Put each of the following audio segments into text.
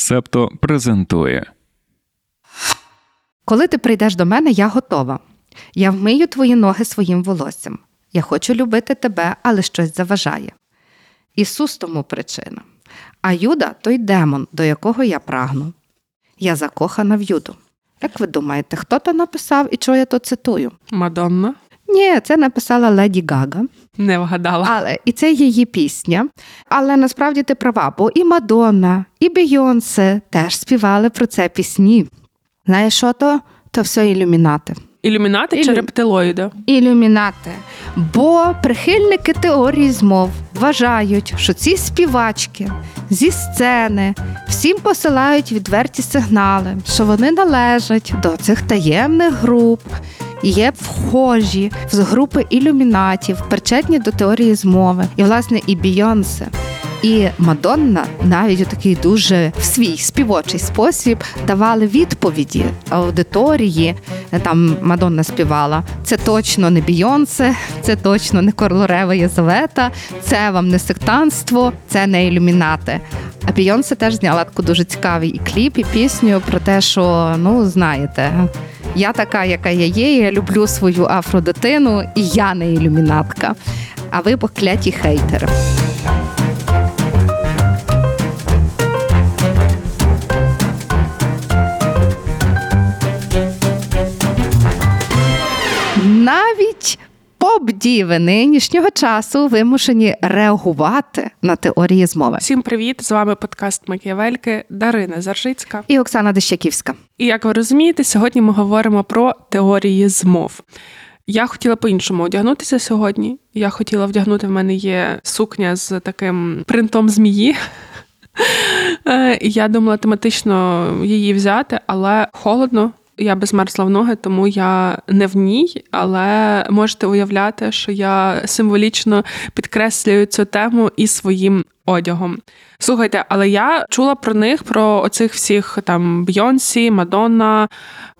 Септо презентує. Коли ти прийдеш до мене, я готова. Я вмию твої ноги своїм волоссям. Я хочу любити тебе, але щось заважає. Ісус тому причина. А Юда той демон, до якого я прагну. Я закохана в Юду. Як ви думаєте, хто то написав і чого я то цитую? Мадонна. Ні, це написала Леді Гага. Не вгадала. Але і це її пісня. Але насправді ти права, бо і Мадонна, і Бейонсе теж співали про це пісні. Знаєш, що то? То все ілюмінати. Ілюмінати чи Ілю- рептилоїди? Ілюмінати. Бо прихильники теорії змов вважають, що ці співачки зі сцени всім посилають відверті сигнали, що вони належать до цих таємних груп. Є вхожі з групи ілюмінатів, причетні до теорії змови. І, власне, і Бійонсе, і Мадонна навіть у такий дуже в свій співочий спосіб давали відповіді аудиторії. Там Мадонна співала: це точно не Бійонсе, це точно не Корлорева Єзавета, це вам не сектанство, це не ілюмінати. А Бійонсе теж зняла таку дуже цікавий і кліп, і пісню про те, що ну знаєте. Я така, яка я є, я люблю свою афродитину, і я не ілюмінатка. А ви покляті хейтери. Поп-діви нинішнього часу вимушені реагувати на теорії змови. Всім привіт! З вами подкаст Макіявельки Дарина Заржицька. І Оксана Дещаківська. І як ви розумієте, сьогодні ми говоримо про теорії змов. Я хотіла по-іншому одягнутися сьогодні. Я хотіла вдягнути в мене є сукня з таким принтом змії. Е, Я думала тематично її взяти, але холодно. Я безмерзла в ноги, тому я не в ній, але можете уявляти, що я символічно підкреслюю цю тему і своїм одягом. Слухайте, але я чула про них, про оцих всіх там Бйонсі, Мадонна,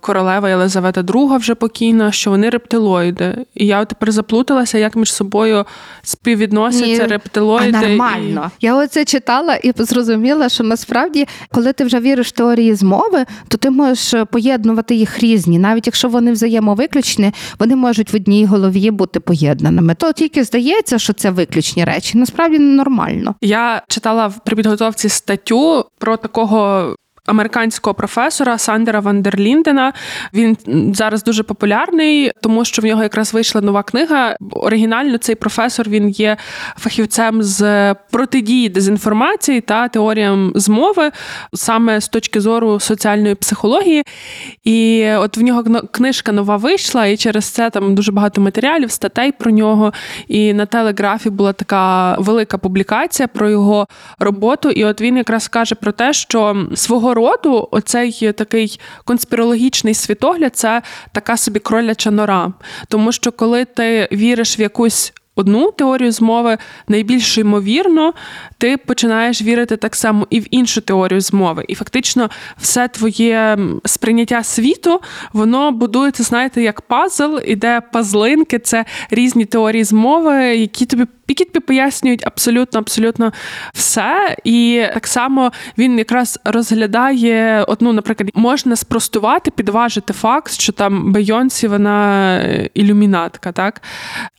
королева Єлизавета II вже покійна, що вони рептилоїди. І я тепер заплуталася, як між собою співвідносяться Ні, рептилоїди. А нормально. Я оце читала і зрозуміла, що насправді, коли ти вже віриш в теорії змови, то ти можеш поєднувати їх різні. Навіть якщо вони взаємовиключні, вони можуть в одній голові бути поєднаними. То тільки здається, що це виключні речі. Насправді нормально. Я читала в- підготовці статтю про такого. Американського професора Сандера Вандерліндена він зараз дуже популярний, тому що в нього якраз вийшла нова книга. Оригінально цей професор він є фахівцем з протидії дезінформації та теоріям змови, саме з точки зору соціальної психології. І от в нього книжка нова вийшла, і через це там дуже багато матеріалів, статей про нього. І на телеграфі була така велика публікація про його роботу. І от він якраз каже про те, що свого роду оцей такий конспірологічний світогляд це така собі кроляча нора. Тому що коли ти віриш в якусь одну теорію змови, найбільш ймовірно, ти починаєш вірити так само і в іншу теорію змови. І фактично все твоє сприйняття світу, воно будується, знаєте, як пазл, іде пазлинки, це різні теорії змови, які тобі. Які тобі пояснюють абсолютно абсолютно все, і так само він якраз розглядає одну, наприклад, можна спростувати, підважити факт, що там Бейонсі вона е, ілюмінатка, так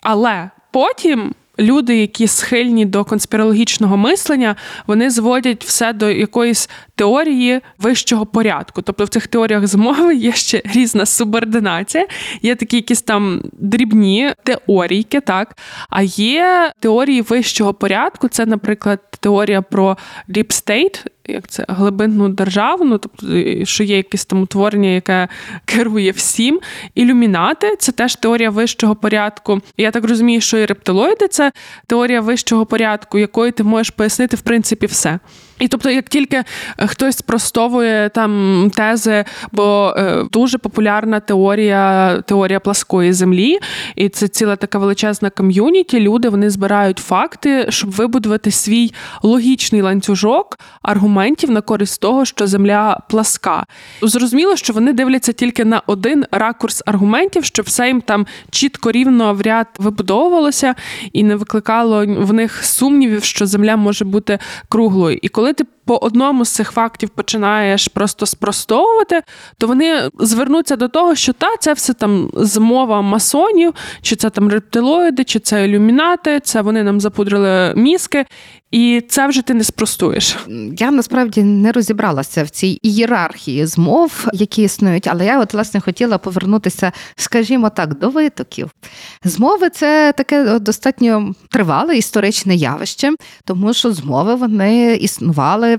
але потім. Люди, які схильні до конспірологічного мислення, вони зводять все до якоїсь теорії вищого порядку. Тобто в цих теоріях змови є ще різна субординація, є такі якісь там дрібні теорійки, так. А є теорії вищого порядку. Це, наприклад, теорія про deep state, як це глибинну державу, ну, тобто, що є якесь там утворення, яке керує всім. Ілюмінати це теж теорія вищого порядку. Я так розумію, що і рептилоїди це теорія вищого порядку, якою ти можеш пояснити в принципі все. І тобто, як тільки е, хтось спростовує там тези, бо е, дуже популярна теорія, теорія пласкої землі, і це ціла така величезна ком'юніті. Люди вони збирають факти, щоб вибудувати свій логічний ланцюжок аргументів на користь того, що земля пласка. Зрозуміло, що вони дивляться тільки на один ракурс аргументів, щоб все їм там чітко рівно в ряд вибудовувалося і не викликало в них сумнівів, що земля може бути круглою. І коли ти по одному з цих фактів починаєш просто спростовувати, то вони звернуться до того, що та це все там змова масонів, чи це там рептилоїди, чи це ілюмінати, це вони нам запудрили мізки, і це вже ти не спростуєш. Я насправді не розібралася в цій ієрархії змов, які існують, але я от власне хотіла повернутися, скажімо так, до витоків. Змови це таке достатньо тривале історичне явище, тому що змови вони існували.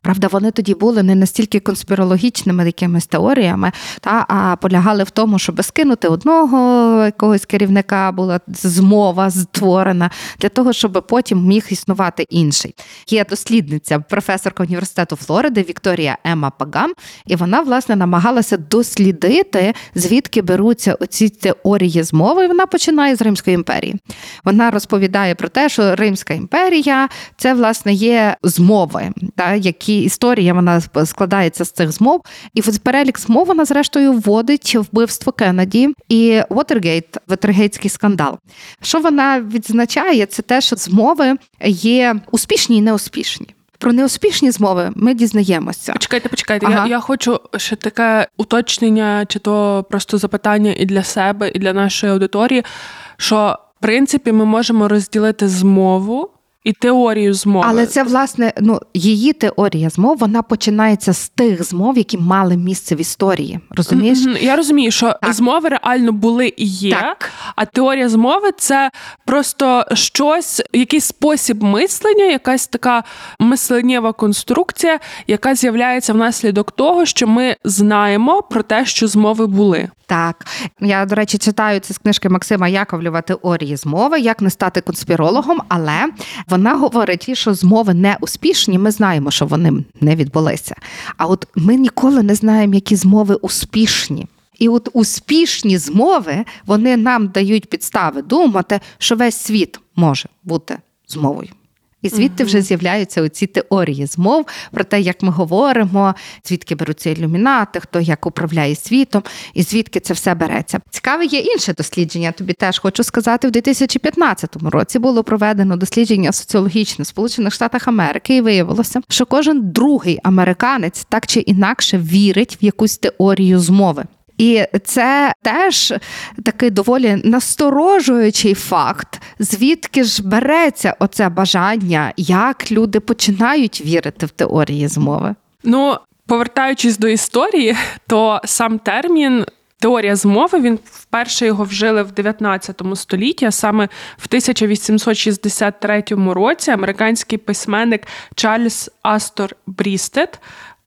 Правда, вони тоді були не настільки конспірологічними якимись теоріями, та а полягали в тому, щоб скинути одного якогось керівника була змова створена для того, щоб потім міг існувати інший. Є дослідниця, професорка університету Флориди Вікторія Ема Паган, і вона власне намагалася дослідити, звідки беруться оці теорії змови. І вона починає з Римської імперії. Вона розповідає про те, що Римська імперія це власне є змови, та які історія вона складається з цих змов, і в перелік змов вона зрештою вводить вбивство Кеннеді і Вотергейт, Вотергейтський скандал. Що вона відзначає, це те, що змови є успішні і неуспішні. Про неуспішні змови ми дізнаємося. Почекайте, почекайте. Ага. Я я хочу ще таке уточнення, чи то просто запитання і для себе, і для нашої аудиторії. Що в принципі ми можемо розділити змову і теорію змови. Але це власне ну її теорія змов вона починається з тих змов, які мали місце в історії. Розумієш? Я розумію, що Так. змови реально були і є, Так. а теорія змови це просто щось, якийсь спосіб мислення, якась така мисленнєва конструкція, яка з'являється внаслідок того, що ми знаємо про те, що змови були. Так, я до речі читаю це з книжки Максима Яковлєва теорії змови, як не стати конспірологом, але вона говорить, що змови не успішні. Ми знаємо, що вони не відбулися. А от ми ніколи не знаємо, які змови успішні. І от успішні змови вони нам дають підстави думати, що весь світ може бути змовою. І звідти вже з'являються оці теорії змов про те, як ми говоримо, звідки беруться ілюмінати, хто як управляє світом, і звідки це все береться. Цікаве є інше дослідження. Тобі теж хочу сказати, в 2015 році було проведено дослідження соціологічне в Сполучених Штатах Америки, і виявилося, що кожен другий американець так чи інакше вірить в якусь теорію змови. І це теж такий доволі насторожуючий факт, звідки ж береться оце бажання, як люди починають вірити в теорії змови. Ну, повертаючись до історії, то сам термін. Теорія змови він вперше його вжили в 19 столітті, а саме в 1863 році американський письменник Чарльз Астор Брістет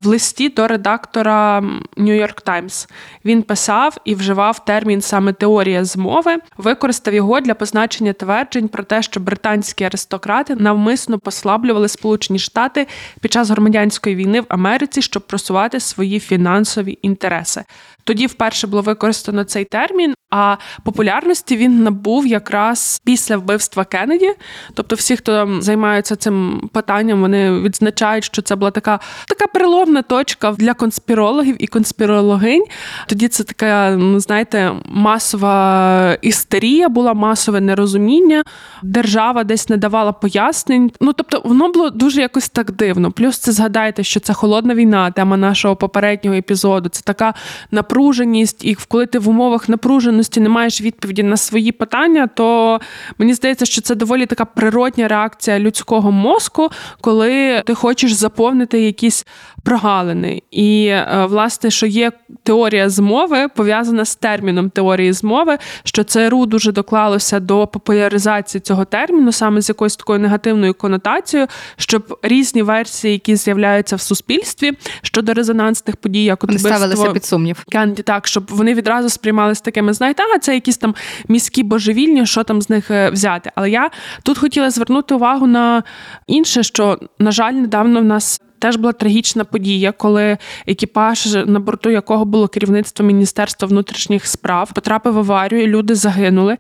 в листі до редактора New York Times. Він писав і вживав термін саме теорія змови, використав його для позначення тверджень про те, що британські аристократи навмисно послаблювали Сполучені Штати під час громадянської війни в Америці, щоб просувати свої фінансові інтереси. Тоді вперше було використано цей термін, а популярності він набув якраз після вбивства Кеннеді. Тобто, всі, хто займаються цим питанням, вони відзначають, що це була така така переломна точка для конспірологів і конспірологинь. Тоді це така, ну знаєте, масова істерія, була масове нерозуміння. Держава десь не давала пояснень. Ну тобто, воно було дуже якось так дивно. Плюс це згадайте, що це холодна війна, тема нашого попереднього епізоду. Це така напруженість, і коли ти в умовах напруженості не маєш відповіді на свої питання, то мені здається, що це доволі така природня реакція людського мозку, коли ти хочеш заповнити якісь прогалини. І е, власне, що є теорія змови, пов'язана з терміном теорії змови, що ЦРУ дуже доклалося до популяризації цього терміну, саме з якоюсь такою негативною конотацією, щоб різні версії, які з'являються в суспільстві щодо резонансних подій, як от ставилися під сумнів. Кенді, так, щоб вони відразу сприймалися такими, знаєте, а це якісь там міські божевільні, що там з них е, взяти. Але я тут хотіла звернути увагу на інше, що, на жаль, недавно в нас. Теж була трагічна подія, коли екіпаж, на борту якого було керівництво Міністерства внутрішніх справ, потрапив в аварію, і люди загинули.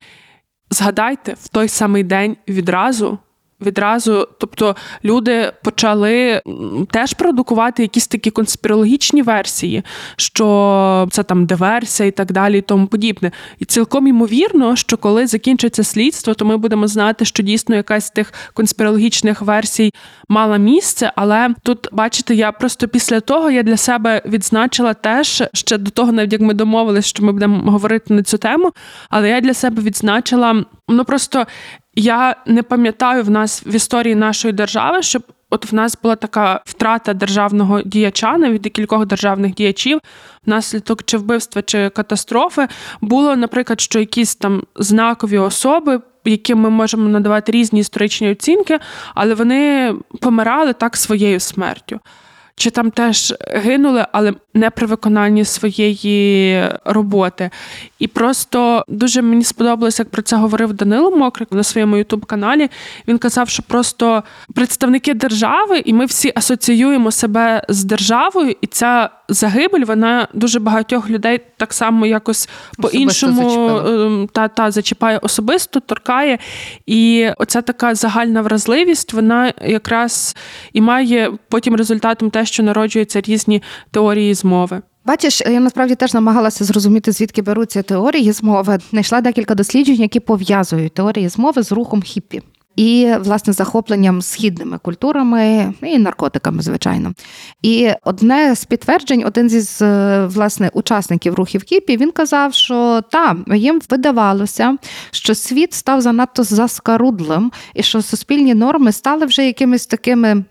Згадайте, в той самий день відразу відразу, тобто люди почали теж продукувати якісь такі конспірологічні версії, що це там диверсія і так далі, і тому подібне. І цілком ймовірно, що коли закінчиться слідство, то ми будемо знати, що дійсно якась з тих конспірологічних версій мала місце. Але тут, бачите, я просто після того я для себе відзначила теж ще до того, навіть як ми домовились, що ми будемо говорити на цю тему. Але я для себе відзначила ну просто я не пам'ятаю в нас в історії нашої держави, щоб от в нас була така втрата державного діяча, навіть декількох державних діячів, внаслідок чи вбивства, чи катастрофи. Було, наприклад, що якісь там знакові особи. Яким ми можемо надавати різні історичні оцінки, але вони помирали так своєю смертю чи там теж гинули, але не при виконанні своєї роботи. І просто дуже мені сподобалось, як про це говорив Данило Мокрик на своєму ютуб-каналі. Він казав, що просто представники держави, і ми всі асоціюємо себе з державою, і ця загибель вона дуже багатьох людей так само якось по-іншому ем, та та зачіпає особисто, торкає. І оця така загальна вразливість, вона якраз і має потім результатом те, що народжуються різні теорії змови. Бачиш, я насправді теж намагалася зрозуміти, звідки беруться теорії змови. Знайшла декілька досліджень, які пов'язують теорії змови з рухом хіппі. І власне захопленням східними культурами і наркотиками, звичайно. І одне з підтверджень, один зі е, власне учасників рухів Кіпі, він казав, що там їм видавалося, що світ став занадто заскарудлим, і що суспільні норми стали вже якимись такими,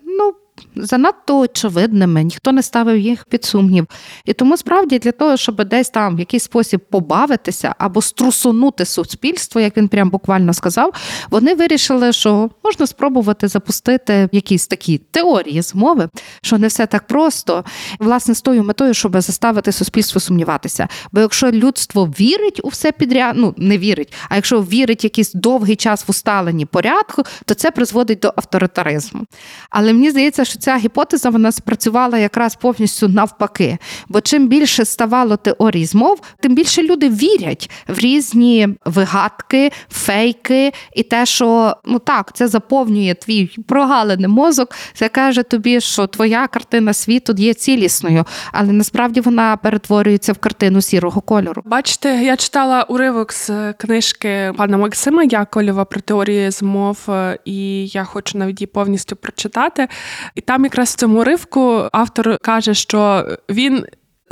занадто очевидними, ніхто не ставив їх під сумнів. І тому справді для того, щоб десь там в якийсь спосіб побавитися або струсунути суспільство, як він прям буквально сказав, вони вирішили, що можна спробувати запустити якісь такі теорії змови, що не все так просто, власне, з тою метою, щоб заставити суспільство сумніватися. Бо якщо людство вірить у все підряд, ну не вірить, а якщо вірить якийсь довгий час в усталені порядку, то це призводить до авторитаризму. Але мені здається, що ця гіпотеза вона спрацювала якраз повністю навпаки. Бо чим більше ставало теорій змов, тим більше люди вірять в різні вигадки, фейки і те, що ну так, це заповнює твій прогалений мозок. Це каже тобі, що твоя картина світу є цілісною, але насправді вона перетворюється в картину сірого кольору. Бачите, я читала уривок з книжки пана Максима Яковлєва про теорії змов, е, і я хочу навіть її повністю прочитати. І там якраз в цьому ривку автор каже, що він.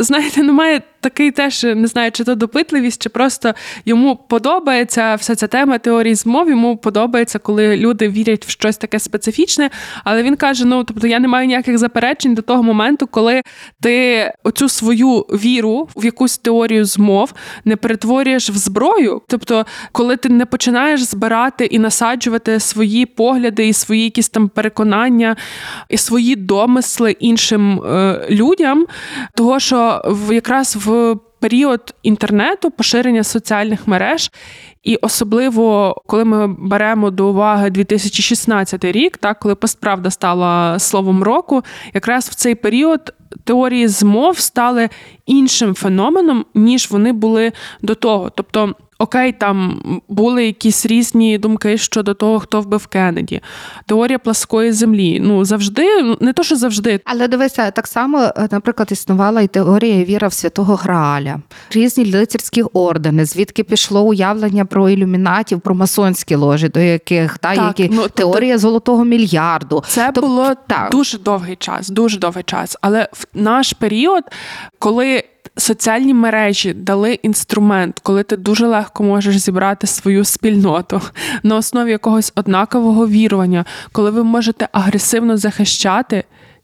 Знаєте, немає такий теж не знаю, чи то допитливість, чи просто йому подобається вся ця тема теорії змов. Йому подобається, коли люди вірять в щось таке специфічне. Але він каже: ну тобто я не маю ніяких заперечень до того моменту, коли ти оцю свою віру в якусь теорію змов не перетворюєш в зброю. Тобто, коли ти не починаєш збирати і насаджувати свої погляди, і свої якісь там переконання, і свої домисли іншим е, людям, того що в якраз в період інтернету, поширення соціальних мереж, і особливо коли ми беремо до уваги 2016 рік, так коли постправда стала словом року, якраз в цей період. Теорії змов стали іншим феноменом, ніж вони були до того. Тобто Окей, там були якісь різні думки щодо того, хто вбив Кеннеді. Теорія пласкої землі. Ну завжди, не то, що завжди. Але дивися, так само, е, наприклад, існувала і теорія віра в святого Грааля, різні лицарські ордени, звідки пішло уявлення про ілюмінатів, про масонські ложі, до яких та так, які ну, теорія золотого мільярду. Це Тоб... було так. дуже довгий час, дуже довгий час. Але в наш період, коли соціальні мережі дали інструмент, коли ти дуже легко можеш зібрати свою спільноту на основі якогось однакового вірування, коли ви можете агресивно захищати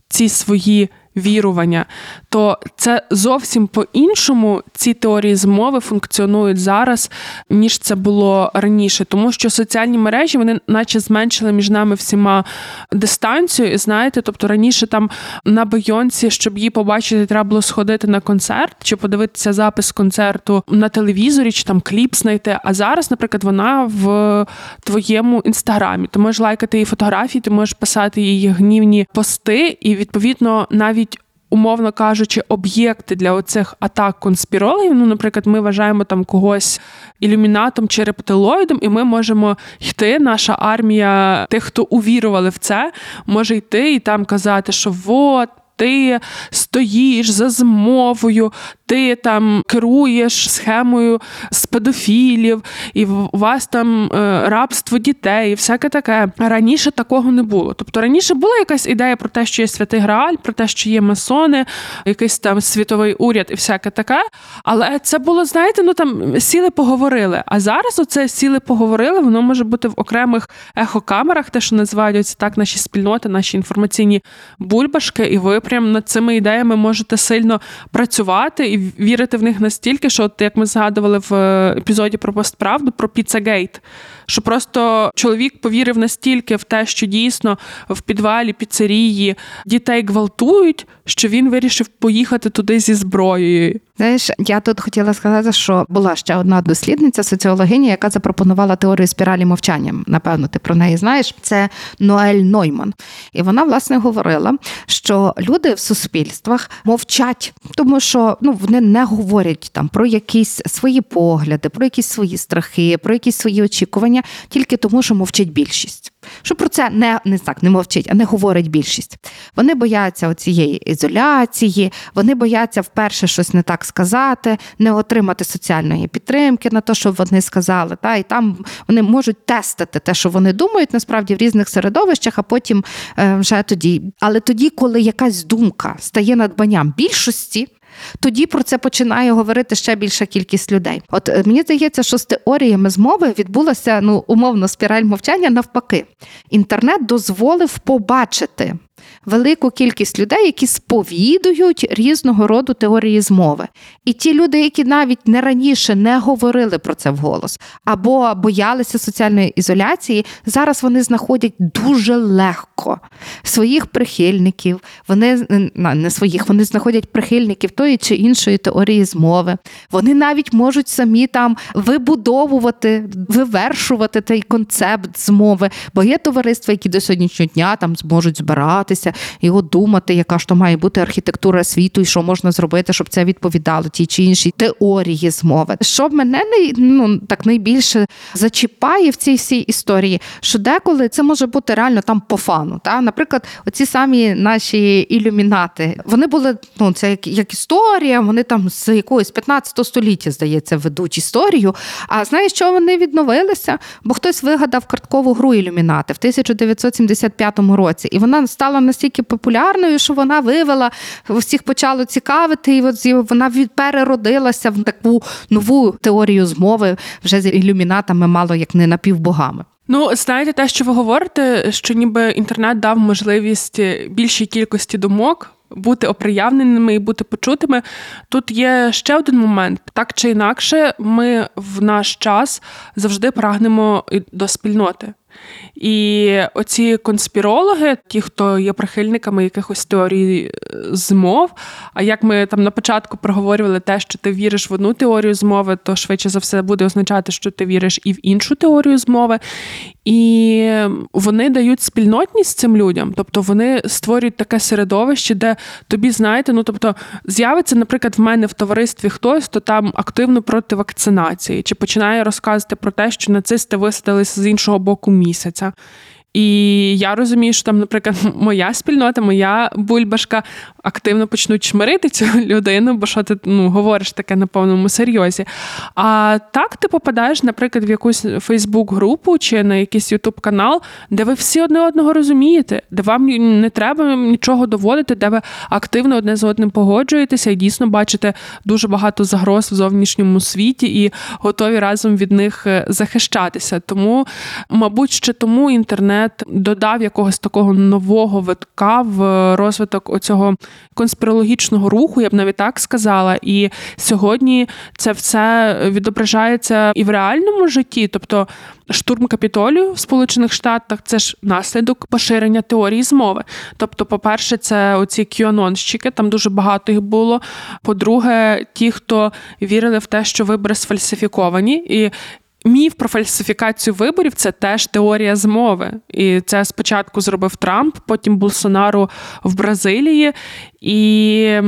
ці свої вірування, то це зовсім по-іншому ці теорії змови функціонують зараз, ніж це було раніше, тому що соціальні мережі вони, наче, зменшили між нами всіма дистанцію. І знаєте, тобто раніше там на Бейонсі, щоб її побачити, треба було сходити на концерт чи подивитися запис концерту на телевізорі, чи там кліп знайти. А зараз, наприклад, вона в твоєму інстаграмі. Ти можеш лайкати її фотографії, ти можеш писати її гнівні пости, і відповідно навіть умовно кажучи, об'єкти для оцих атак конспірологів. Ну, наприклад, ми вважаємо там когось ілюмінатом чи рептилоїдом, і ми можемо йти. Наша армія, тих, хто увірували в це, може йти і там казати, що вот ти стоїш за змовою, ти там керуєш схемою з педофілів, і у вас там е, рабство дітей, і всяке таке. Раніше такого не було. Тобто раніше була якась ідея про те, що є святий Грааль, про те, що є масони, якийсь там світовий уряд і всяке таке. Але це було, знаєте, ну там сіли, поговорили. А зараз оце сіли, поговорили, воно може бути в окремих ехокамерах, те, що називають так наші спільноти, наші інформаційні бульбашки, і ви прям над цими ідеями можете сильно працювати і вірити в них настільки, що, от як ми згадували в е, епізоді про постправду, про Піцагейт, що просто чоловік повірив настільки в те, що дійсно в підвалі піцерії дітей гвалтують, що він вирішив поїхати туди зі зброєю. Знаєш, я тут хотіла сказати, що була ще одна дослідниця, соціологиня, яка запропонувала теорію спіралі мовчання. Напевно, ти про неї знаєш. Це Ноель Нойман. І вона власне говорила, що люди в суспільствах мовчать, тому що ну вони не говорять там про якісь свої погляди, про якісь свої страхи, про якісь свої очікування, тільки тому, що мовчить більшість. Що про це не не так не мовчить, а не говорить більшість. Вони бояться цієї ізоляції, вони бояться вперше щось не так сказати, не отримати соціальної підтримки на те, що вони сказали. Та, І там вони можуть тестити те, що вони думають, насправді в різних середовищах, а потім е, вже тоді. Але тоді, коли якась думка стає надбанням більшості. Тоді про це починає говорити ще більша кількість людей. От е, мені здається, що з теоріями змови відбулася ну умовно спіраль мовчання навпаки. Інтернет дозволив побачити велику кількість людей, які сповідують різного роду теорії змови. І ті люди, які навіть не раніше не говорили про це вголос або боялися соціальної ізоляції, зараз вони знаходять дуже легко своїх прихильників. Вони не своїх, вони знаходять прихильників тої чи іншої теорії змови. Вони навіть можуть самі там вибудовувати, вивершувати цей концепт змови, бо є товариства, які до сьогоднішнього дня там зможуть збиратися і думати, яка ж то має бути архітектура світу, і що можна зробити, щоб це відповідало тій чи іншій теорії змови. Що мене ну так найбільше зачіпає в цій всій історії, що деколи це може бути реально там по фану. Та? Наприклад, оці самі наші ілюмінати, вони були ну це як, як історія, вони там з якогось 15 століття, здається, ведуть історію. А знаєш, що вони відновилися? Бо хтось вигадав карткову гру ілюмінати в 1975 році, і вона стала настільки популярною, що вона вивела, всіх почало цікавити, і от вона переродилася в таку нову теорію змови вже з ілюмінатами, мало як не напівбогами. Ну, знаєте, те, що ви говорите, що ніби інтернет дав можливість більшій кількості думок. Бути оприявненими і бути почутими. Тут є ще один момент. Так чи інакше, ми в наш час завжди прагнемо до спільноти. І оці конспірологи, ті, хто є прихильниками якихось теорій е, змов. А як ми там на початку проговорювали те, що ти віриш в одну теорію змови, то швидше за все буде означати, що ти віриш і в іншу теорію змови. І вони дають спільнотність цим людям, тобто вони створюють таке середовище, де тобі знаєте, ну тобто з'явиться, наприклад, в мене в товаристві хтось, то там активно проти вакцинації, чи починає розказувати про те, що нацисти висадилися з іншого боку місяця. І я розумію, що там, наприклад, моя спільнота, моя бульбашка активно почнуть чмирити цю людину, бо що ти ну, говориш таке на повному серйозі. А так ти попадаєш, наприклад, в якусь Фейсбук-групу чи на якийсь Ютуб канал, де ви всі одне одного розумієте, де вам не треба нічого доводити, де ви активно одне з одним погоджуєтеся і дійсно бачите дуже багато загроз в зовнішньому світі і готові разом від них е, захищатися. Тому, мабуть, ще тому інтернет додав якогось такого нового витка в розвиток оцього конспірологічного руху, я б навіть так сказала. І сьогодні це все відображається і в реальному житті, тобто. Штурм капітолію в Сполучених Штатах це ж наслідок поширення теорії змови. Тобто, по-перше, це оці кюанонщики, там дуже багато їх було. По-друге, ті, хто вірили в те, що вибори сфальсифіковані, і Міф про фальсифікацію виборів це теж теорія змови. І це спочатку зробив Трамп, потім Болсонару в Бразилії. І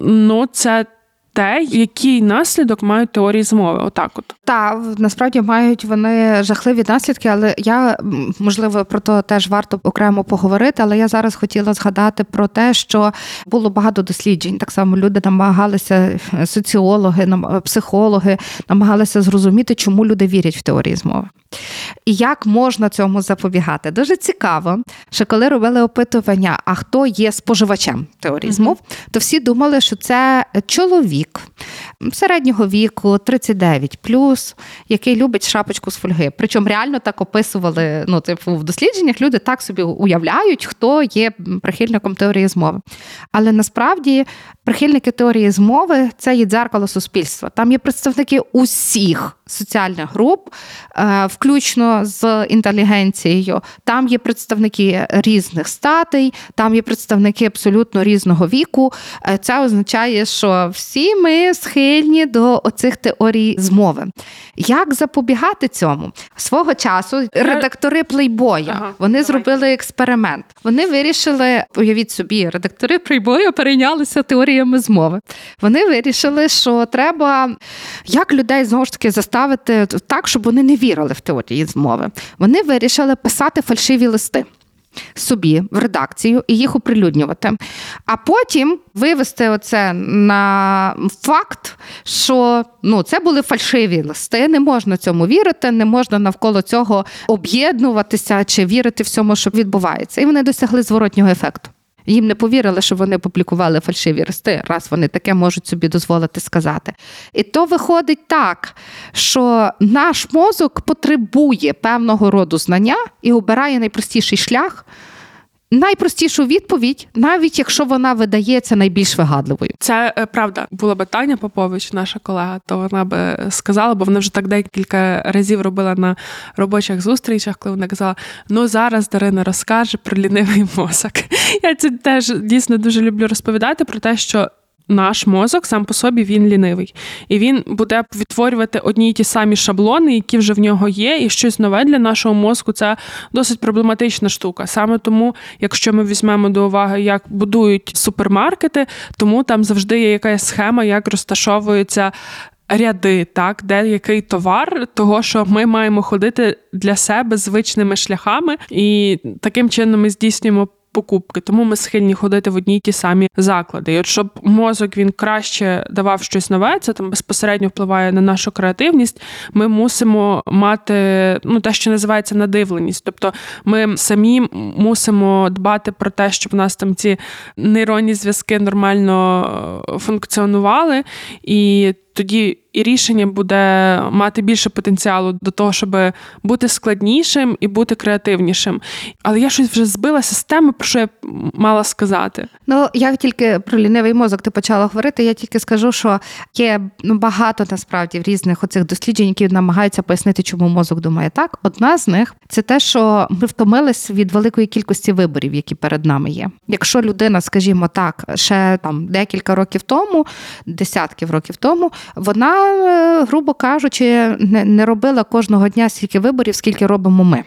ну, це те, який наслідок мають теорії змови. Отак, от та насправді мають вони жахливі наслідки, але я можливо про то теж варто окремо поговорити. Але я зараз хотіла згадати про те, що було багато досліджень. Так само люди намагалися, соціологи, психологи намагалися зрозуміти, чому люди вірять в теорії змови. І як можна цьому запобігати? Дуже цікаво, що коли робили опитування, а хто є споживачем теорії змов, то всі думали, що це чоловік середнього віку, 39 плюс, який любить шапочку з фольги. Причому реально так описували ну, типу, в дослідженнях люди так собі уявляють, хто є прихильником теорії змови. Але насправді прихильники теорії змови це є дзеркало суспільства. Там є представники усіх соціальних груп, е, включно з інтелігенцією. Там є представники різних статей, там є представники абсолютно різного віку. Е, це означає, що всі ми схильні до оцих теорій змови. Як запобігати цьому? Свого часу редактори плейбоя ага, вони давай. зробили експеримент. Вони вирішили, уявіть собі, редактори плейбоя перейнялися теоріями змови. Вони вирішили, що треба як людей знову ж таки заставити так, щоб вони не вірили в теорії змови. Вони вирішили писати фальшиві листи собі в редакцію і їх оприлюднювати. А потім вивести оце на факт, що ну, це були фальшиві листи, не можна цьому вірити, не можна навколо цього об'єднуватися чи вірити всьому, що відбувається. І вони досягли зворотнього ефекту. Їм не повірили, що вони публікували фальшиві листи, раз вони таке можуть собі дозволити сказати. І то виходить так, що наш мозок потребує певного роду знання і обирає найпростіший шлях найпростішу відповідь, навіть якщо вона видається найбільш вигадливою. Це е, правда була би Таня Попович, наша колега, то вона би сказала, бо вона вже так декілька разів робила на робочих зустрічах, коли вона казала: ну зараз Дарина розкаже про лінивий мозок. Я це теж дійсно дуже люблю розповідати про те, що наш мозок сам по собі він лінивий, і він буде відтворювати одні й ті самі шаблони, які вже в нього є, і щось нове для нашого мозку це досить проблематична штука. Саме тому, якщо ми візьмемо до уваги, як будують супермаркети, тому там завжди є якась схема, як розташовуються. Ряди, так, де який товар, того, що ми маємо ходити для себе звичними шляхами, і таким чином ми здійснюємо покупки, тому ми схильні ходити в одні й ті самі заклади. І от щоб мозок він краще давав щось нове, це там безпосередньо впливає на нашу креативність. Ми мусимо мати ну те, що називається надивленість. Тобто ми самі мусимо дбати про те, щоб у нас там ці нейронні зв'язки нормально е, функціонували і тоді і рішення буде мати більше потенціалу до того, щоб бути складнішим і бути креативнішим. Але я щось вже збила системи, про що я мала сказати. Ну як тільки про лінивий мозок ти почала говорити, я тільки скажу, що є ну, багато насправді різних оцих досліджень, які намагаються пояснити, чому мозок думає так. Одна з них це те, що ми втомились від великої кількості виборів, які перед нами є. Якщо людина, скажімо так, ще там декілька років тому, десятків років тому вона, е, грубо кажучи, не робила кожного дня стільки виборів, скільки робимо ми.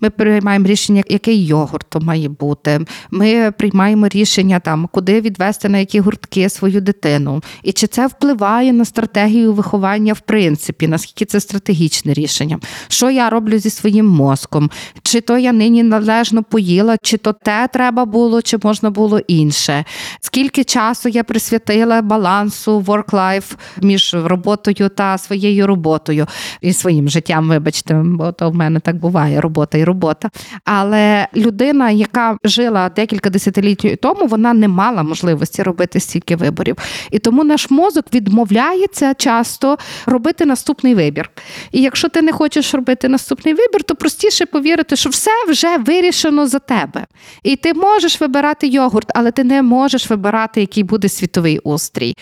Ми приймаємо рішення, який йогурт має бути. Ми приймаємо рішення, там, куди відвести на які гуртки свою дитину. І чи це впливає на стратегію виховання в принципі, наскільки це стратегічне рішення? Що я роблю зі своїм мозком? Чи то я нині належно поїла, чи то те треба було, чи можна було інше? Скільки часу я присвятила балансу work-life між роботою та своєю роботою і своїм життям, вибачте, бо то в мене так буває і робота. Але людина, яка жила декілька десятиліть тому, вона не мала можливості робити стільки виборів. І тому наш мозок відмовляється часто робити наступний вибір. І якщо ти не хочеш робити наступний вибір, то простіше повірити, що все вже вирішено за тебе. І ти можеш вибирати йогурт, але ти не можеш вибирати, який буде світовий устрій.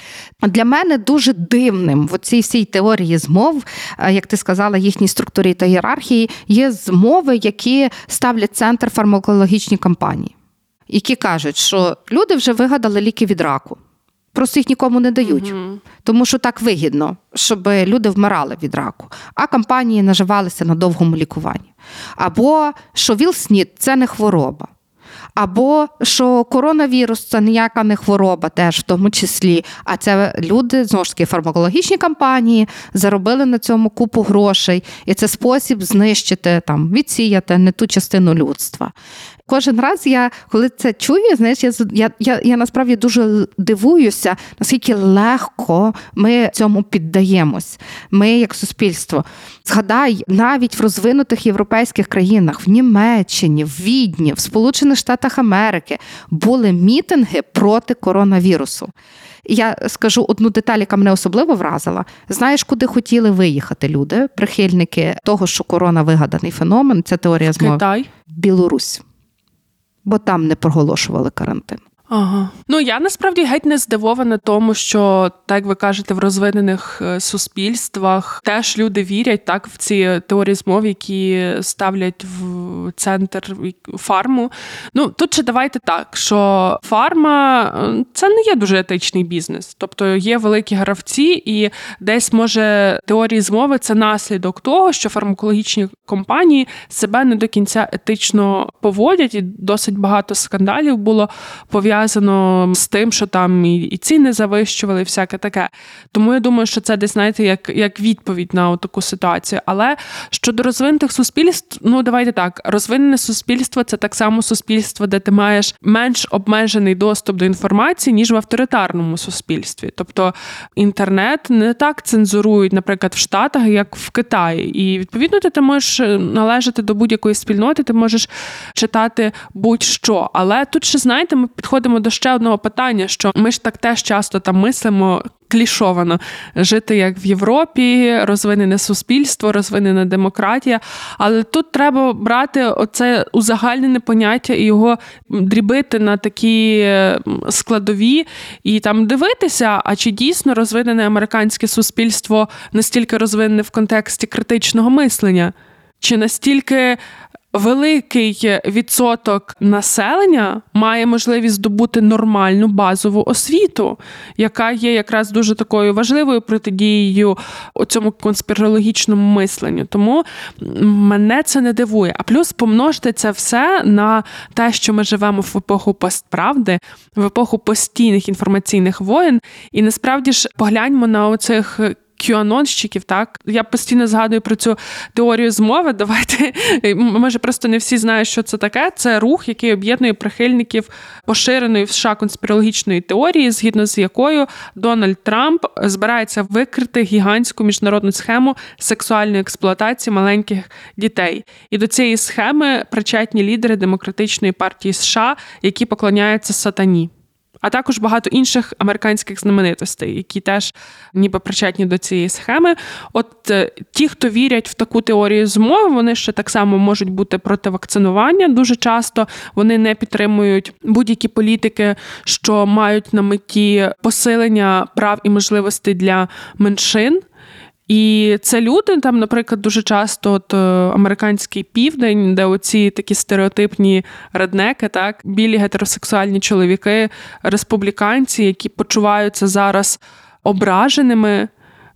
Для мене дуже дивним в цій всій теорії змов, е, як ти сказала, їхній структурі та ієрархії, є змови, які які ставлять центр фармакологічні компанії, які кажуть, що люди вже вигадали ліки від раку. Просто їх нікому не дають, Мгм. тому що так вигідно, щоб люди вмирали від раку, а компанії наживалися на довгому лікуванні. Або що ВІЛ-СНІД – це не хвороба. Або що коронавірус це ніяка не хвороба, теж в тому числі. А це люди знову ж таки фармакологічні компанії заробили на цьому купу грошей, і це спосіб знищити там, відсіяти не ту частину людства. Кожен раз я, коли це чую, знаєш, я я, я, я насправді дуже дивуюся, наскільки легко ми цьому піддаємось. Ми, як суспільство, згадай, навіть в розвинутих європейських країнах, в Німеччині, в Відні, в Сполучених Штатах Америки були мітинги проти коронавірусу. Я скажу одну деталь, яка мене особливо вразила. Знаєш, куди хотіли виїхати люди, прихильники того, що корона вигаданий феномен, це теорія змови. Білорусь. Бо там не проголошували карантин. Ага. Ну я насправді геть не здивована тому, що так ви кажете, в розвинених е, суспільствах теж люди вірять так в ці теорії змов, які ставлять в центр фарму. Ну тут ще давайте так, що фарма е, це не є дуже етичний бізнес, тобто є великі гравці, і десь може теорії змови це наслідок того, що фармакологічні компанії себе не до кінця етично поводять, і досить багато скандалів було пов'язано пов'язано з тим, що там і, ціни завищували, і всяке таке. Тому я думаю, що це десь знаєте, як як відповідь на таку ситуацію. Але щодо розвинутих суспільств, ну давайте так, розвинене суспільство це так само суспільство, де ти маєш менш обмежений доступ до інформації, ніж в авторитарному суспільстві. Тобто інтернет не так цензурують, наприклад, в Штатах, як в Китаї. І відповідно ти, ти можеш належати до будь-якої спільноти, ти можеш читати будь-що. Але тут ще знаєте, ми підходимо підходимо до ще одного питання: що ми ж так теж часто там мислимо. Клішовано жити як в Європі, розвинене суспільство, розвинена демократія. Але тут треба брати оце узагальнене поняття і його дрібити на такі складові і там дивитися, а чи дійсно розвинене американське суспільство настільки розвинене в контексті критичного мислення, чи настільки великий відсоток населення має можливість здобути нормальну базову освіту, яка є якраз дуже такою важливою протидією у цьому конспірологічному мисленню. Тому мене це не дивує. А плюс помножте це все на те, що ми живемо в епоху постправди, в епоху постійних інформаційних воєн, і насправді ж погляньмо на оцих кюанонщиків, так я постійно згадую про цю теорію змови. Давайте може просто не всі знають, що це таке. Це рух, який об'єднує прихильників поширеної в США конспірологічної теорії, згідно з якою Дональд Трамп збирається викрити гігантську міжнародну схему сексуальної експлуатації маленьких дітей. І до цієї схеми причетні лідери демократичної партії США, які поклоняються сатані а також багато інших американських знаменитостей, які теж ніби причетні до цієї схеми. От е, ті, хто вірять в таку теорію змови, вони ще так само можуть бути проти вакцинування. Дуже часто вони не підтримують будь-які політики, що мають на меті посилення прав і можливостей для меншин. І це люди там, наприклад, дуже часто от е, американський південь, де оці такі стереотипні реднеки, так білі гетеросексуальні чоловіки, республіканці, які почуваються зараз ображеними.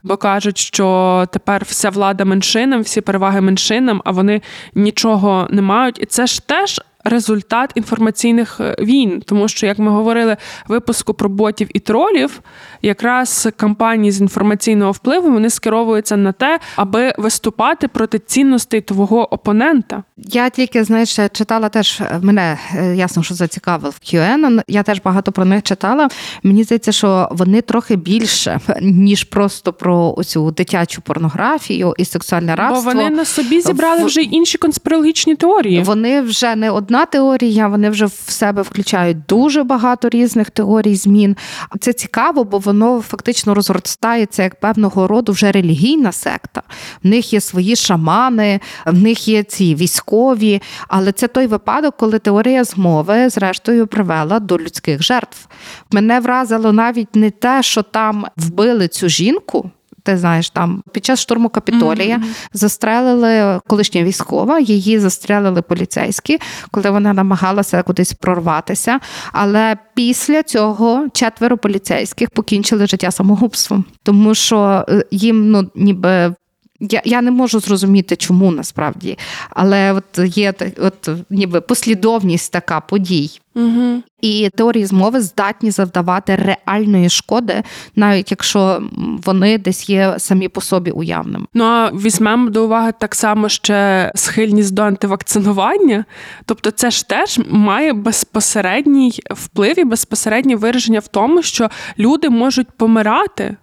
Бо кажуть, що тепер вся влада меншинам, всі переваги меншинам, а вони нічого не мають. І це ж теж результат інформаційних е, війн, тому що, як ми говорили випуску про ботів і тролів, якраз кампанії з інформаційного впливу вони скеровуються на те, аби виступати проти цінностей твого опонента. Я тільки знаєш, читала теж е, мене е, ясно, що зацікавив QAnon, Я теж багато про них читала. Мені здається, що вони трохи більше ніж просто про оцю дитячу порнографію і сексуальне рабство. Бо вони на собі зібрали вже інші конспірологічні теорії. Вони вже не одна теорія, вони вже в себе включають дуже багато різних теорій змін. Це цікаво, бо воно фактично розростається як певного роду вже релігійна секта. В них є свої шамани, в них є ці військові. Але це той випадок, коли теорія змови, зрештою, привела до людських жертв. Мене вразило навіть не те, що там вбили цю жінку Ти знаєш, там під час штурму Капітолія застрелили колишня військова, її застрелили поліцейські, коли вона намагалася кудись прорватися. Але після цього четверо поліцейських покінчили життя самогубством, тому що е, їм ну ніби. Я я не можу зрозуміти, чому насправді, але от є от ніби послідовність така подій. Угу. І теорії змови здатні завдавати реальної шкоди, навіть якщо вони десь є самі по собі уявними. Ну а візьмемо до уваги так само ще схильність до антивакцинування. Тобто, це ж теж має безпосередній вплив і безпосереднє вираження в тому, що люди можуть помирати.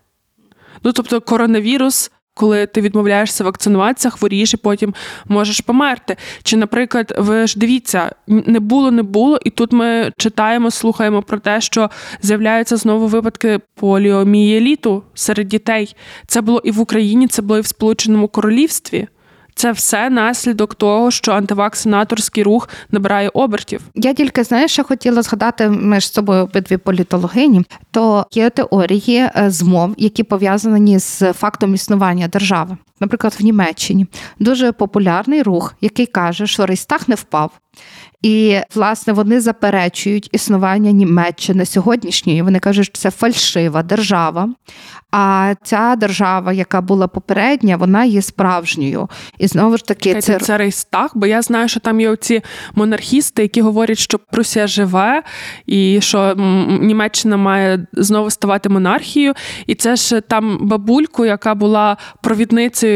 Ну тобто, коронавірус коли ти відмовляєшся вакцинуватися, хворієш і потім можеш померти. Чи, наприклад, ви ж дивіться, не було, не було, і тут ми читаємо, слухаємо про те, що з'являються знову випадки поліомієліту серед дітей. Це було і в Україні, це було і в Сполученому Королівстві. Це все наслідок того, що антивакцинаторський рух набирає обертів. Я тільки знаєш, що хотіла згадати ми з собою обидві політологині. То є теорії е, змов, які пов'язані з фактом існування держави. Наприклад, в Німеччині дуже популярний рух, який каже, що Рейстаг не впав. І власне вони заперечують існування Німеччини сьогоднішньої. Вони кажуть, що це фальшива держава. А ця держава, яка була попередня, вона є справжньою. І знову ж таки, це це Рейстаг, бо я знаю, що там є оці монархісти, які говорять, що Прусія живе, і що Німеччина має знову ставати монархією. І це ж там бабульку, яка була провідницею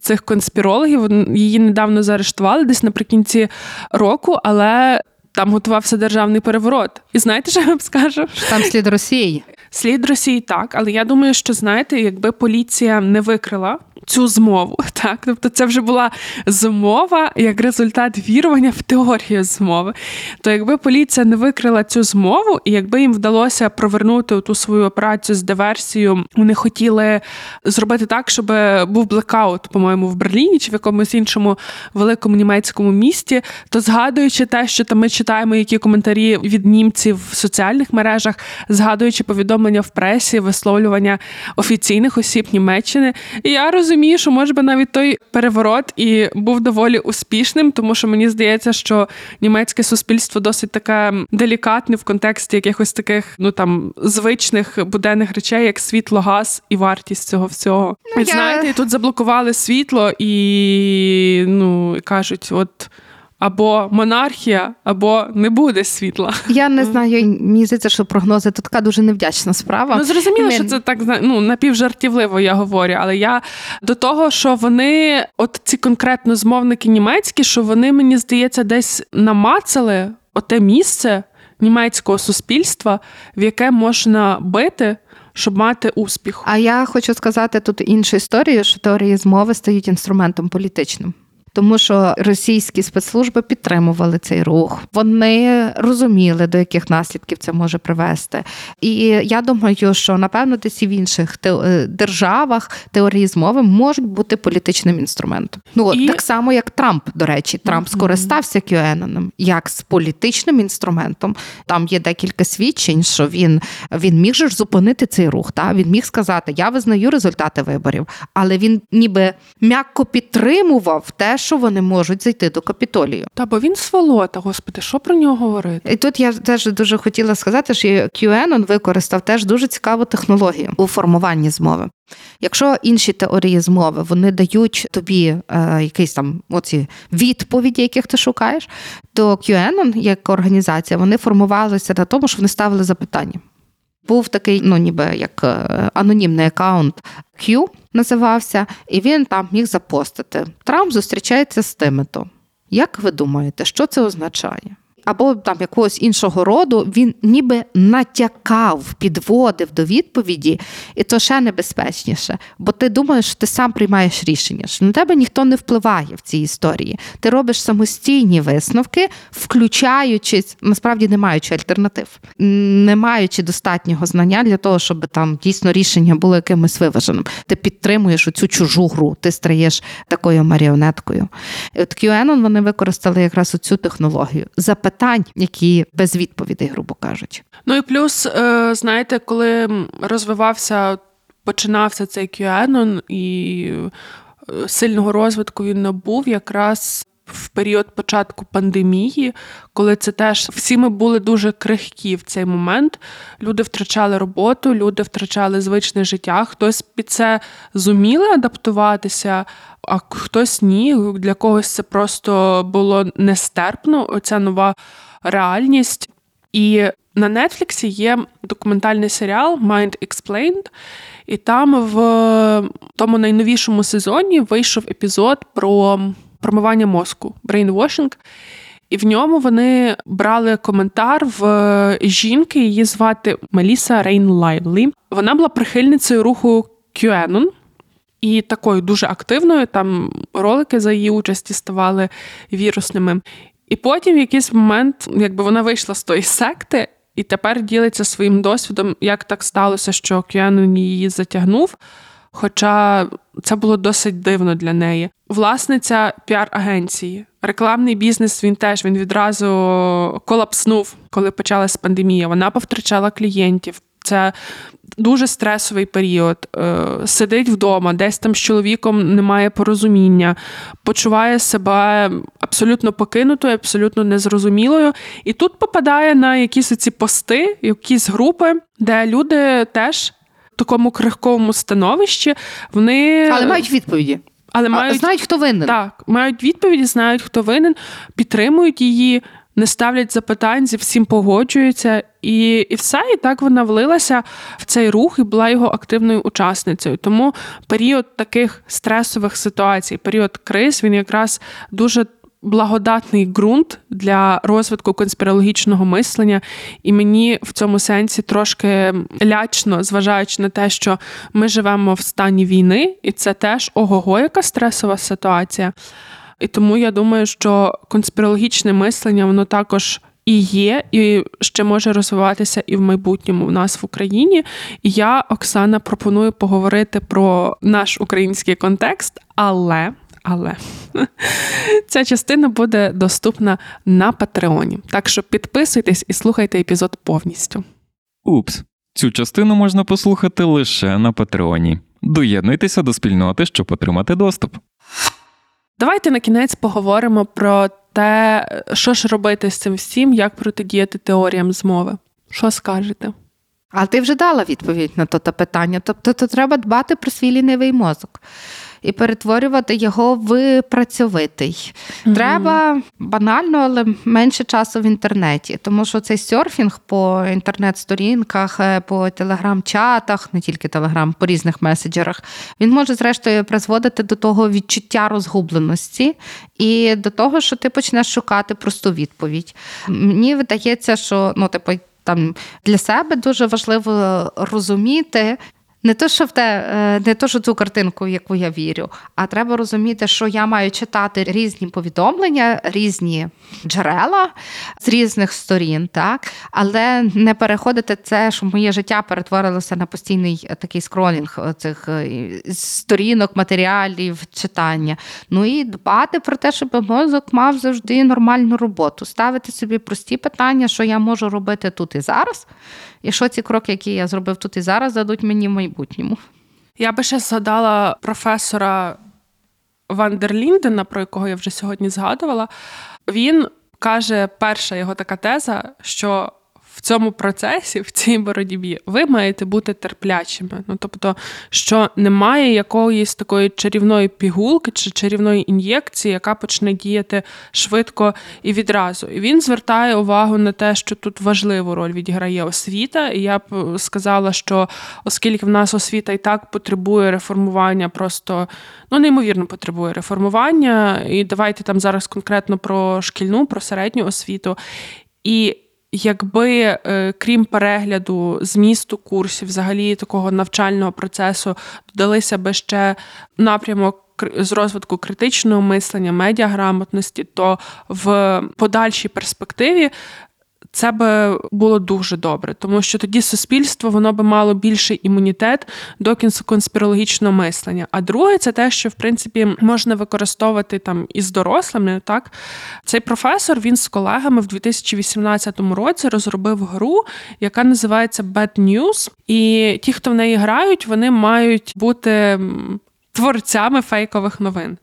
цих конспірологів. Її недавно заарештували десь наприкінці року, але. Там готувався державний переворот. І знаєте, що я вам скажу? Там слід Росії. Слід Росії так, але я думаю, що знаєте, якби поліція не викрила цю змову, так тобто це вже була змова як результат вірування в теорію змови. То якби поліція не викрила цю змову, і якби їм вдалося провернути ту свою операцію з диверсією, вони хотіли зробити так, щоб був блекаут, по-моєму, в Берліні чи в якомусь іншому великому німецькому місті, то згадуючи те, що там ми читаємо, які коментарі від німців в соціальних мережах, згадуючи повідомлення в пресі, висловлювання офіційних осіб Німеччини, я розумію розумію, що може би навіть той переворот і був доволі успішним, тому що мені здається, що німецьке суспільство досить таке делікатне в контексті якихось таких, ну там звичних буденних речей, як світло, газ і вартість цього всього. Ну, я... Знаєте, і тут заблокували світло і ну кажуть, от або монархія, або не буде світла. Я не знаю. Мені здається, що прогнози це така дуже невдячна справа. Ну зрозуміло, Ми... що це так ну напівжартівливо я говорю, але я до того, що вони, от ці конкретно змовники німецькі, що вони мені здається, десь намацали оте місце німецького суспільства, в яке можна бити. Щоб мати успіх, а я хочу сказати тут іншу історію, що теорії змови стають інструментом політичним тому що російські спецслужби підтримували цей рух. Вони розуміли, до яких наслідків це може привести. І я думаю, що напевно десь і в інших е, державах теорії змови можуть бути політичним інструментом. Ну і... так само, як Трамп, до речі, Трамп скористався QAnon як з політичним інструментом. Там є декілька свідчень, що він він міг же ж зупинити цей рух. Та він міг сказати: Я визнаю результати виборів, але він ніби м'яко підтримував те, що вони можуть зайти до капітолію. Та бо він сволота, господи, що про нього говорити? І тут я теж дуже хотіла сказати, що QAnon використав теж дуже цікаву технологію у формуванні змови. Якщо інші теорії змови вони дають тобі е, якісь там оці відповіді, яких ти шукаєш, то QAnon, як організація, вони формувалися на тому, що вони ставили запитання. Був такий, ну ніби як е, анонімний аккаунт Q називався, і він там міг запостити. Трамп зустрічається з тими-то. Як ви думаєте, що це означає? Або там якогось іншого роду, він ніби натякав, підводив до відповіді, і то ще небезпечніше. Бо ти думаєш, що ти сам приймаєш рішення, що на тебе ніхто не впливає в цій історії. Ти робиш самостійні висновки, включаючись, насправді не маючи альтернатив, не маючи достатнього знання для того, щоб там дійсно рішення було якимось виваженим. Ти підтримуєш оцю чужу гру, ти стаєш такою маріонеткою. І От QAnon вони використали якраз оцю технологію. Запитання питань, які без відповідей, грубо кажучи. Ну і плюс, е, знаєте, коли розвивався починався цей QAnon і е, сильного розвитку він набув якраз в період початку пандемії, коли це теж всі ми були дуже крихкі в цей момент. Люди втрачали роботу, люди втрачали звичне життя. Хтось під це зуміли адаптуватися, а хтось ні. Для когось це просто було нестерпно. Оця нова реальність. І на Нетфліксі є документальний серіал Mind Explained, і там в тому найновішому сезоні вийшов епізод про промивання мозку brainwashing. І в ньому вони брали коментар в жінки, її звати Меліса Рейн Лайвлі. Вона була прихильницею руху QAnon, і такою дуже активною. Там ролики за її участі ставали вірусними. І потім в якийсь момент, якби вона вийшла з тої секти, і тепер ділиться своїм досвідом, як так сталося, що QAnon її затягнув. Хоча це було досить дивно для неї. Власниця піар-агенції, рекламний бізнес він теж він відразу колапснув, коли почалась пандемія. Вона повтрачала клієнтів. Це дуже стресовий період. Е, сидить вдома, десь там з чоловіком немає порозуміння, почуває себе абсолютно покинутою, абсолютно незрозумілою. І тут попадає на якісь оці пости, якісь групи, де люди теж такому крихкому становищі. Вони Але мають відповіді. але А, мають Знають, хто винен. так, мають відповіді, знають, хто винен, підтримують її, не ставлять запитань, зі всім погоджуються. І, і все, і так вона влилася в цей рух і була його активною учасницею. Тому період таких стресових ситуацій, період криз, він якраз дуже. Благодатний ґрунт для розвитку конспірологічного мислення, і мені в цьому сенсі трошки лячно, зважаючи на те, що ми живемо в стані війни, і це теж ого-го, яка стресова ситуація. І тому я думаю, що конспірологічне мислення воно також і є, і ще може розвиватися і в майбутньому в нас в Україні. І я, Оксана, пропоную поговорити про наш український контекст, але. Але ця частина буде доступна на Патреоні. Так що підписуйтесь і слухайте епізод повністю. Упс, цю частину можна послухати лише на Патреоні. Доєднуйтеся до спільноти, щоб отримати доступ. Давайте на кінець поговоримо про те, що ж робити з цим всім, як протидіяти теоріям змови. Що скажете? А ти вже дала відповідь на то питання. Тобто, то треба дбати про свій лінивий мозок і перетворювати його в працьовитий. Треба банально, але менше часу в інтернеті, тому що цей серфінг по інтернет-сторінках, е, по телеграм-чатах, не тільки телеграм, по різних меседжерах, він може зрештою призводити до того відчуття розгубленості і до того, що ти почнеш шукати просту відповідь. Мені видається, що ну, типу, там для себе дуже важливо розуміти. Не то, що в те, е, не то, що цю картинку, в яку я вірю, а треба розуміти, що я маю читати різні повідомлення, різні джерела з різних сторін, так але не переходити це, що моє життя перетворилося на постійний такий скролінг цих е, сторінок, матеріалів, читання. Ну і дбати про те, щоб мозок мав завжди нормальну роботу, ставити собі прості питання, що я можу робити тут і зараз. І що ці кроки, які я зробив тут і зараз, дадуть мені майбутньому. Я би ще згадала професора Вандерліндена, про якого я вже сьогодні згадувала. Він каже, перша його така теза, що цьому процесі, в цій боротьбі, ви маєте бути терплячими. Ну тобто, що немає якоїсь такої чарівної пігулки чи чарівної ін'єкції, яка почне діяти швидко і відразу. І він звертає увагу на те, що тут важливу роль відіграє освіта. І я б сказала, що оскільки в нас освіта і так потребує реформування, просто ну неймовірно потребує реформування. І давайте там зараз конкретно про шкільну, про середню освіту. І Якби е, крім перегляду змісту курсів, взагалі такого навчального процесу, додалися би ще напрямок з розвитку критичного мислення, медіаграмотності, то в подальшій перспективі це би було дуже добре, тому що тоді суспільство воно би мало більший імунітет до конспірологічного мислення. А друге, це те, що в принципі можна використовувати там із дорослими. Так цей професор він з колегами в 2018 році розробив гру, яка називається Bad News. І ті, хто в неї грають, вони мають бути творцями фейкових новин.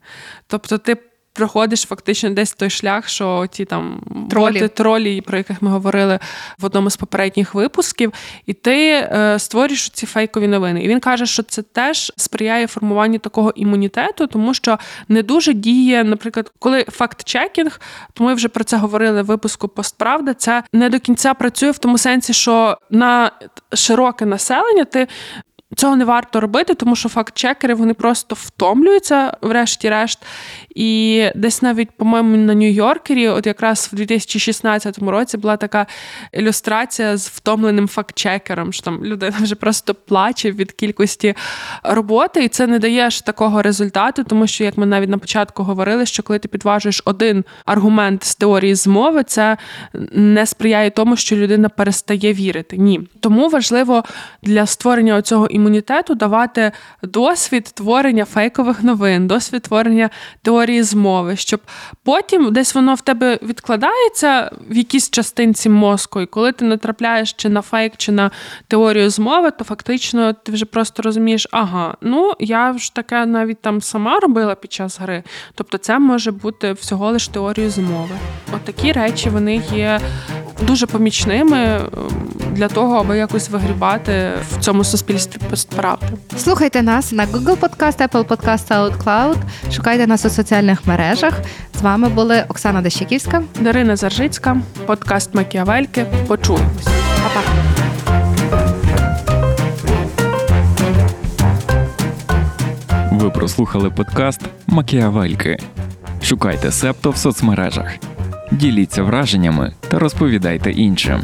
Тобто, ти. Проходиш фактично десь той шлях, що ті там Тролі. боти, тролі, про яких ми говорили в одному з попередніх випусків, і ти е, створюєш ці фейкові новини. І він каже, що це теж сприяє формуванню такого імунітету, тому що не дуже діє, наприклад, коли факт-чекінг, то ми вже про це говорили в випуску Постправда. Це не до кінця працює в тому сенсі, що на широке населення ти. Цього не варто робити, тому що факт-чекери вони просто втомлюються, врешті-решт. І десь навіть, по-моєму, на Нью-Йоркері, от якраз в 2016 році була така ілюстрація з втомленим факт-чекером, що там людина вже просто плаче від кількості роботи, і це не дає ж такого результату, тому що, як ми навіть на початку говорили, що коли ти підважуєш один аргумент з теорії змови, це не сприяє тому, що людина перестає вірити. Ні. Тому важливо для створення цього імунітету давати досвід творення фейкових новин, досвід творення теорії змови, щоб потім десь воно в тебе відкладається в якійсь частинці мозку, і коли ти натрапляєш чи на фейк, чи на теорію змови, то фактично ти вже просто розумієш, ага, ну я ж таке навіть там сама робила під час гри. Тобто, це може бути всього лиш теорією змови. От такі речі вони є дуже помічними ем, для того, аби якось вигрібати в цьому суспільстві постправди. Слухайте нас на Google Podcast, Apple Podcast, SoundCloud. Шукайте нас у соціальних мережах. З вами були Оксана Дещаківська. Дарина Заржицька, подкаст Макіавельки. Почуємось. Па-па. Ви прослухали подкаст Макіавельки. Шукайте Септо в соцмережах, діліться враженнями та розповідайте іншим.